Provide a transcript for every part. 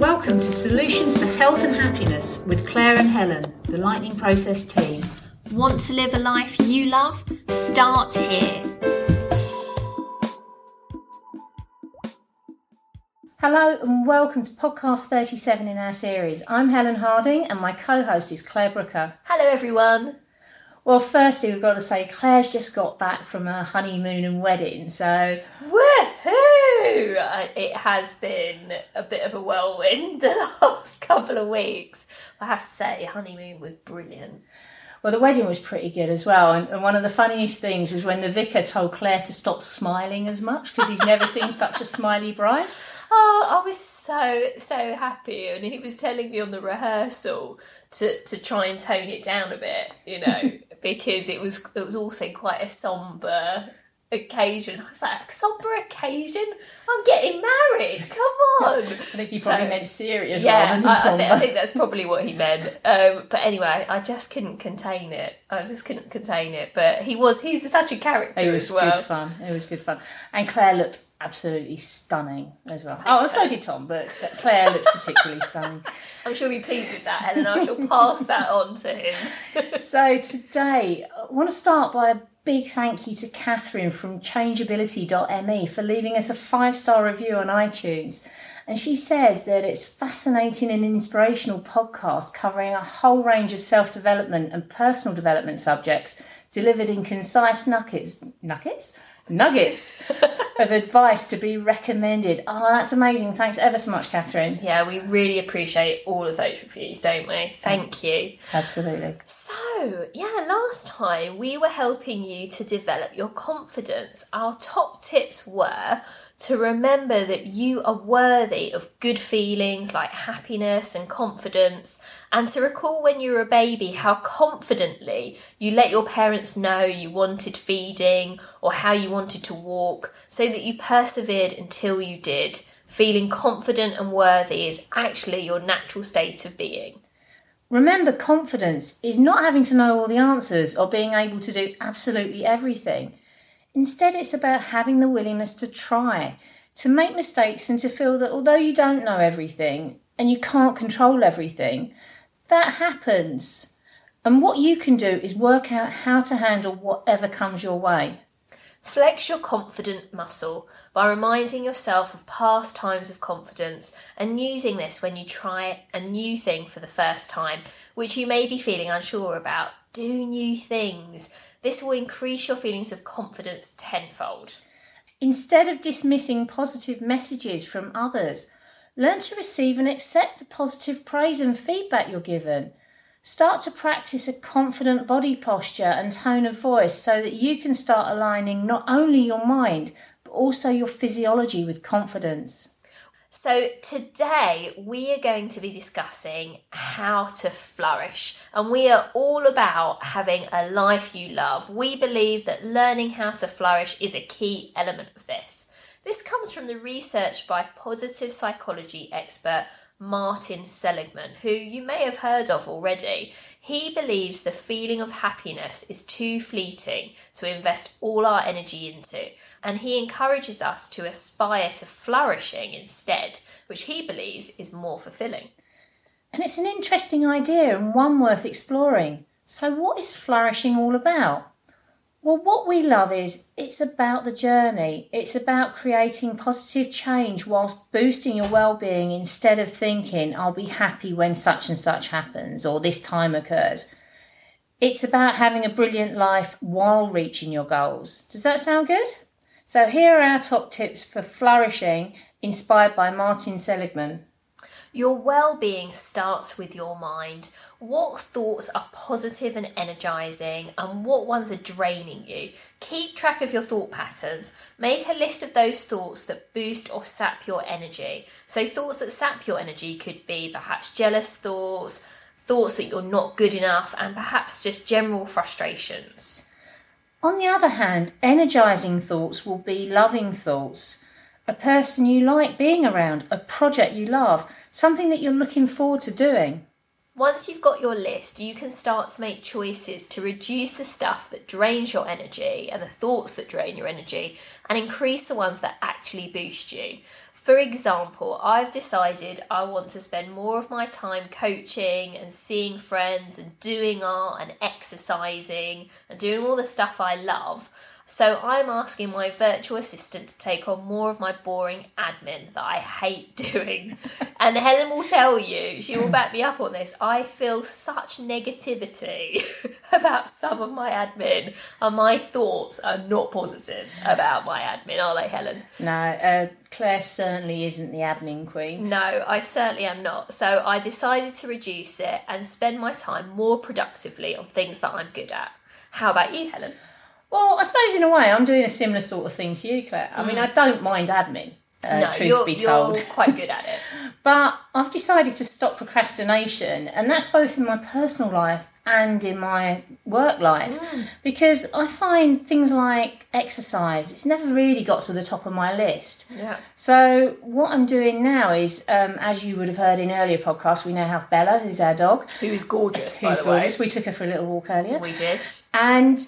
Welcome to Solutions for Health and Happiness with Claire and Helen, the Lightning Process team. Want to live a life you love? Start here. Hello and welcome to podcast 37 in our series. I'm Helen Harding and my co host is Claire Brooker. Hello, everyone. Well, firstly, we've got to say Claire's just got back from her honeymoon and wedding, so Woohoo! It has been a bit of a whirlwind the last couple of weeks. I have to say, honeymoon was brilliant. well, the wedding was pretty good as well. And, and one of the funniest things was when the vicar told Claire to stop smiling as much because he's never seen such a smiley bride. Oh, I was so so happy, and he was telling me on the rehearsal to to try and tone it down a bit, you know, because it was it was also quite a somber occasion. I was like, a somber occasion? I'm getting married. Come on. I think he probably So- meant serious Yeah, I, I, think, I think that's probably what he meant. Um, but anyway, I just couldn't contain it. I just couldn't contain it. But he was, he's such a character It was as well. good fun. It was good fun. And Claire looked absolutely stunning as well. oh, so so. did Tom, but Claire looked particularly stunning. I'm sure he'll be pleased with that, Helen. I shall pass that on to him. So today, I want to start by a big thank you to Catherine from changeability.me for leaving us a five star review on iTunes. And she says that it's fascinating and inspirational podcast covering a whole range of self development and personal development subjects delivered in concise nuggets, nuggets, nuggets of advice to be recommended. Oh, that's amazing! Thanks ever so much, Catherine. Yeah, we really appreciate all of those reviews, don't we? Thank you. Absolutely. So, yeah, last time we were helping you to develop your confidence. Our top tips were to remember that you are worthy of good feelings like happiness and confidence, and to recall when you were a baby how confidently you let your parents know you wanted feeding or how you wanted to walk, so that you persevered until you did. Feeling confident and worthy is actually your natural state of being. Remember, confidence is not having to know all the answers or being able to do absolutely everything. Instead, it's about having the willingness to try, to make mistakes, and to feel that although you don't know everything and you can't control everything, that happens. And what you can do is work out how to handle whatever comes your way. Flex your confident muscle by reminding yourself of past times of confidence and using this when you try a new thing for the first time, which you may be feeling unsure about. Do new things. This will increase your feelings of confidence tenfold. Instead of dismissing positive messages from others, learn to receive and accept the positive praise and feedback you're given. Start to practice a confident body posture and tone of voice so that you can start aligning not only your mind but also your physiology with confidence. So, today we are going to be discussing how to flourish, and we are all about having a life you love. We believe that learning how to flourish is a key element of this. This comes from the research by positive psychology expert Martin Seligman, who you may have heard of already. He believes the feeling of happiness is too fleeting to invest all our energy into, and he encourages us to aspire to flourishing instead, which he believes is more fulfilling. And it's an interesting idea and one worth exploring. So, what is flourishing all about? Well, what we love is it's about the journey. It's about creating positive change whilst boosting your well-being instead of thinking I'll be happy when such and such happens or this time occurs. It's about having a brilliant life while reaching your goals. Does that sound good? So here are our top tips for flourishing inspired by Martin Seligman. Your well being starts with your mind. What thoughts are positive and energizing, and what ones are draining you? Keep track of your thought patterns. Make a list of those thoughts that boost or sap your energy. So, thoughts that sap your energy could be perhaps jealous thoughts, thoughts that you're not good enough, and perhaps just general frustrations. On the other hand, energizing thoughts will be loving thoughts. A person you like being around, a project you love, something that you're looking forward to doing. Once you've got your list, you can start to make choices to reduce the stuff that drains your energy and the thoughts that drain your energy and increase the ones that actually boost you. For example, I've decided I want to spend more of my time coaching and seeing friends and doing art and exercising and doing all the stuff I love so I'm asking my virtual assistant to take on more of my boring admin that I hate doing. and Helen will tell you, she will back me up on this. I feel such negativity about some of my admin, and my thoughts are not positive about my admin, are they, Helen? No, uh, Claire certainly isn't the admin queen. No, I certainly am not. So I decided to reduce it and spend my time more productively on things that I'm good at. How about you, Helen? Well, I suppose in a way I'm doing a similar sort of thing to you, Claire. I mean, I don't mind admin. Uh, no, truth you're, be told, you're quite good at it. but I've decided to stop procrastination, and that's both in my personal life and in my work life, because I find things like exercise. It's never really got to the top of my list. Yeah. So what I'm doing now is, um, as you would have heard in earlier podcasts, we now have Bella, who's our dog, Who is gorgeous, who's the way. gorgeous. We took her for a little walk earlier, We did. and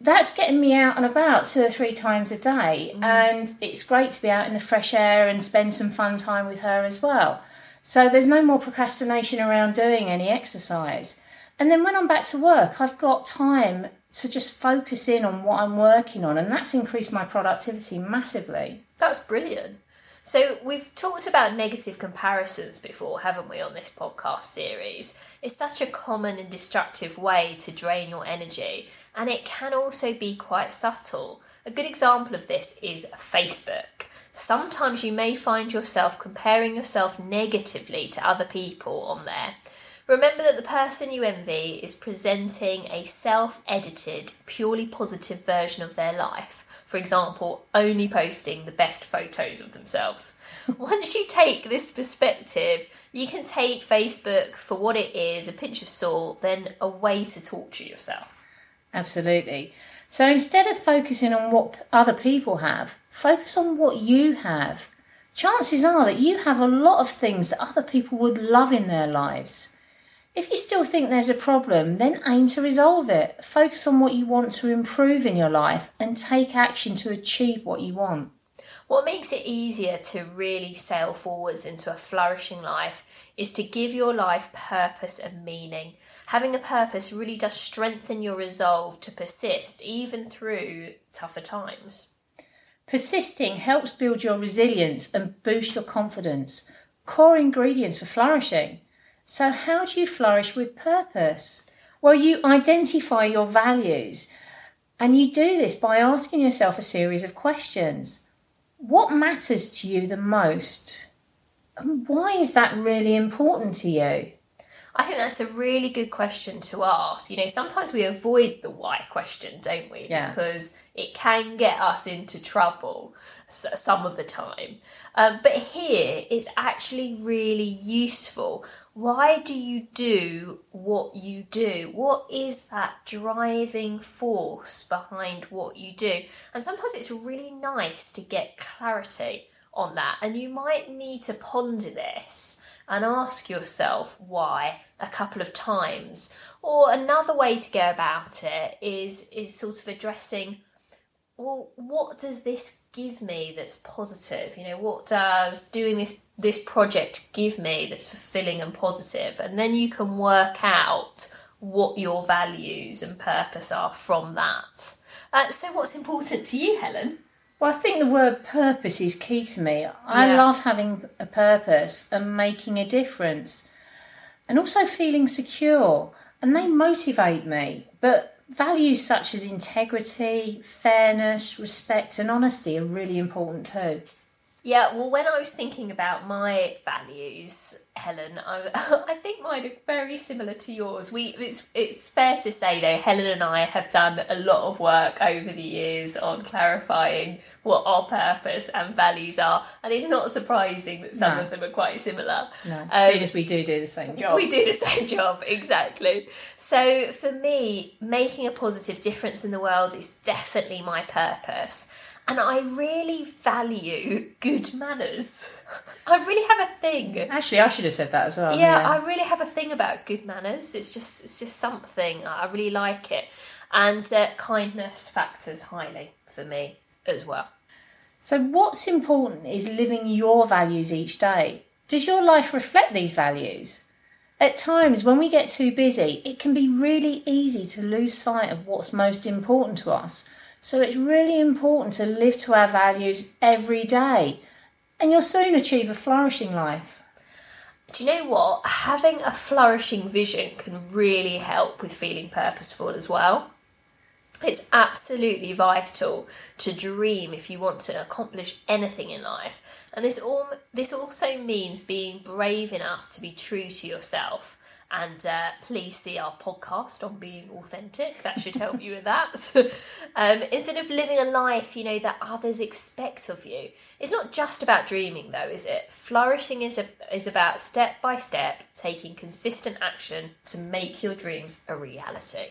that's getting me out and about two or three times a day. Mm. And it's great to be out in the fresh air and spend some fun time with her as well. So there's no more procrastination around doing any exercise. And then when i'm back to work i've got time to just focus in on what i'm working on and that's increased my productivity massively. That's brilliant. So, we've talked about negative comparisons before, haven't we, on this podcast series? It's such a common and destructive way to drain your energy, and it can also be quite subtle. A good example of this is Facebook. Sometimes you may find yourself comparing yourself negatively to other people on there. Remember that the person you envy is presenting a self edited, purely positive version of their life. For example, only posting the best photos of themselves. Once you take this perspective, you can take Facebook for what it is a pinch of salt, then a way to torture yourself. Absolutely. So instead of focusing on what other people have, focus on what you have. Chances are that you have a lot of things that other people would love in their lives. If you still think there's a problem, then aim to resolve it. Focus on what you want to improve in your life and take action to achieve what you want. What makes it easier to really sail forwards into a flourishing life is to give your life purpose and meaning. Having a purpose really does strengthen your resolve to persist even through tougher times. Persisting helps build your resilience and boost your confidence. Core ingredients for flourishing. So, how do you flourish with purpose? Well, you identify your values, and you do this by asking yourself a series of questions. What matters to you the most? And why is that really important to you? I think that's a really good question to ask. You know, sometimes we avoid the why question, don't we? Yeah. Because it can get us into trouble some of the time. Um, but here it's actually really useful. Why do you do what you do? What is that driving force behind what you do? And sometimes it's really nice to get clarity on that. And you might need to ponder this and ask yourself why a couple of times. Or another way to go about it is is sort of addressing well, what does this give me that's positive? You know, what does doing this this project give me that's fulfilling and positive? And then you can work out what your values and purpose are from that. Uh, so, what's important to you, Helen? Well, I think the word purpose is key to me. I Yeah. love having a purpose and making a difference, and also feeling secure, and they motivate me. But values such as integrity, fairness, respect, and honesty are really important too. Yeah, well, when I was thinking about my values, Helen, I, I think mine are very similar to yours. We it's it's fair to say though, Helen and I have done a lot of work over the years on clarifying what our purpose and values are, and it's not surprising that some No. of them are quite similar. No, Um, seeing as we do do the same job. we do the same job, exactly. So for me, making a positive difference in the world is definitely my purpose. And I really value good manners. I really have a thing. Actually, I should have said that as well. Yeah, I really have a thing about good manners. It's just it's just something I really like it, and uh, kindness factors highly for me as well. So, what's important is living your values each day. Does your life reflect these values? At times, when we get too busy, it can be really easy to lose sight of what's most important to us. So, it's really important to live to our values every day, and you'll soon achieve a flourishing life. Do you know what? Having a flourishing vision can really help with feeling purposeful as well. It's absolutely vital to dream if you want to accomplish anything in life. And this all this also means being brave enough to be true to yourself. And uh, please see our podcast on being authentic. That should help you with that. um, instead of living a life, you know, that others expect of you. It's not just about dreaming, though, is it? Flourishing is a, is about step by step taking consistent action to make your dreams a reality.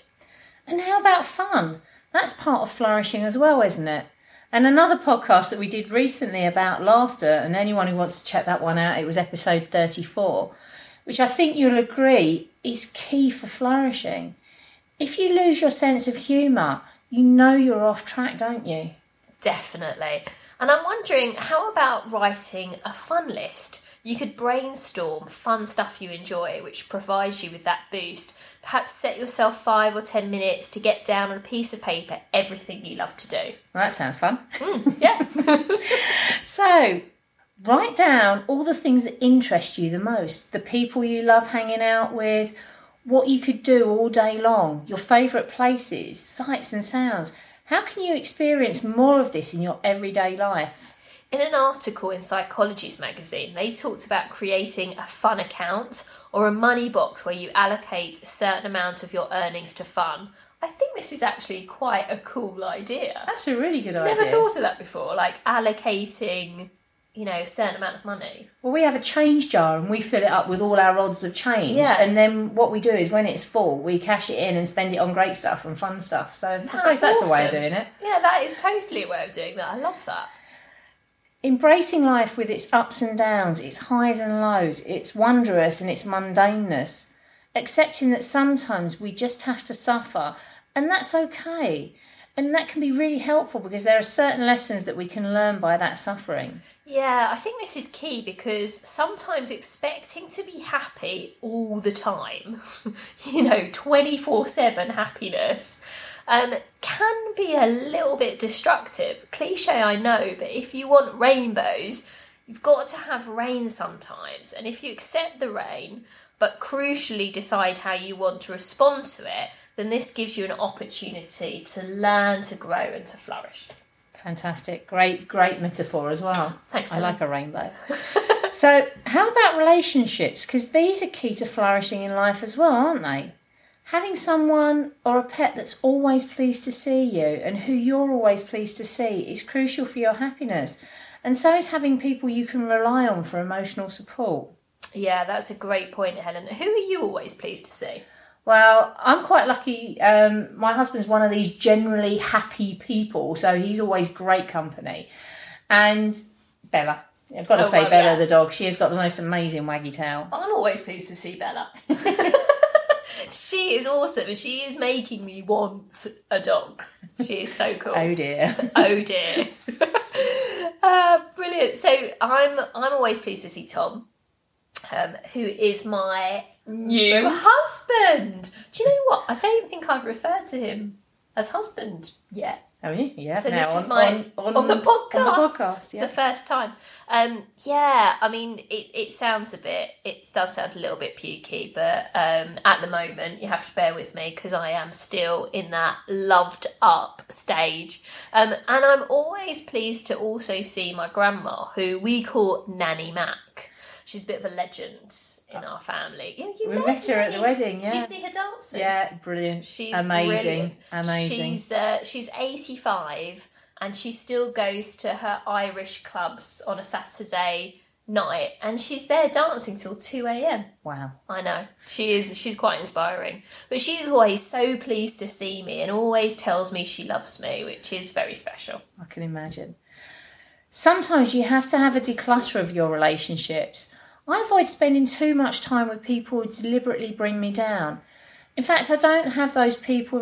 And how about fun? That's part of flourishing as well, isn't it? And another podcast that we did recently about laughter, and anyone who wants to check that one out, it was episode 34, which I think you'll agree is key for flourishing. If you lose your sense of humour, you know you're off track, don't you? Definitely. And I'm wondering, how about writing a fun list? You could brainstorm fun stuff you enjoy, which provides you with that boost. Perhaps set yourself five or ten minutes to get down on a piece of paper everything you love to do. Well, that sounds fun. Mm, yeah. So, write down all the things that interest you the most, the people you love hanging out with, what you could do all day long, your favourite places, sights and sounds. How can you experience more of this in your everyday life? In an article in Psychologies magazine, they talked about creating a fun account or a money box where you allocate a certain amount of your earnings to fun. I think this is actually quite a cool idea. That's a really good idea. Never thought of that before, like allocating, you know, a certain amount of money. Well, we have a change jar and we fill it up with all our odds of change. Yeah. And then what we do is when it's full, we cash it in and spend it on great stuff and fun stuff. So I suppose that's a way of doing it. Yeah, that is totally a way of doing that. I love that. Embracing life with its ups and downs, its highs and lows, its wondrous and its mundaneness. Accepting that sometimes we just have to suffer, and that's okay. And that can be really helpful because there are certain lessons that we can learn by that suffering. Yeah, I think this is key because sometimes expecting to be happy all the time, you know, 24 7 happiness, um, can be a little bit destructive. Cliche, I know, but if you want rainbows, you've got to have rain sometimes. And if you accept the rain, but crucially decide how you want to respond to it, then this gives you an opportunity to learn, to grow, and to flourish. Fantastic. Great, great metaphor as well. Thanks, I Helen. like a rainbow. so, how about relationships? Because these are key to flourishing in life as well, aren't they? Having someone or a pet that's always pleased to see you and who you're always pleased to see is crucial for your happiness. And so is having people you can rely on for emotional support. Yeah, that's a great point, Helen. Who are you always pleased to see? Well, I'm quite lucky. Um, my husband's one of these generally happy people, so he's always great company. And Bella, I've got to Oh, say, well, Bella yeah. the dog, she has got the most amazing waggy tail. I'm always pleased to see Bella. she is awesome she is making me want a dog. She is so cool. Oh dear. oh dear. uh, brilliant. So I'm I'm always pleased to see Tom, um, who is my new husband. Do you know what? I don't think I've referred to him as husband yet. Have you? Yeah. So now this on, is my on, on, the podcast. On the podcast, It's yeah. the first time. Um, yeah, I mean, it, it sounds a bit. It does sound a little bit pukey, but um, at the moment, you have to bear with me because I am still in that loved up stage. Um, and I'm always pleased to also see my grandma, who we call Nanny Mac. She's a bit of a legend in our family. You, you We met her at the wedding, Did you see her dancing? Yeah, brilliant. She's amazing. brilliant. Amazing. She's uh, she's eighty five and she still goes to her Irish clubs on a Saturday night and she's there dancing till 2 a.m. Wow. I know. She is she's quite inspiring. But she's always so pleased to see me and always tells me she loves me, which is very special. I can imagine. Sometimes you have to have a declutter of your relationships. I avoid spending too much time with people who deliberately bring me down. In fact, I don't have those people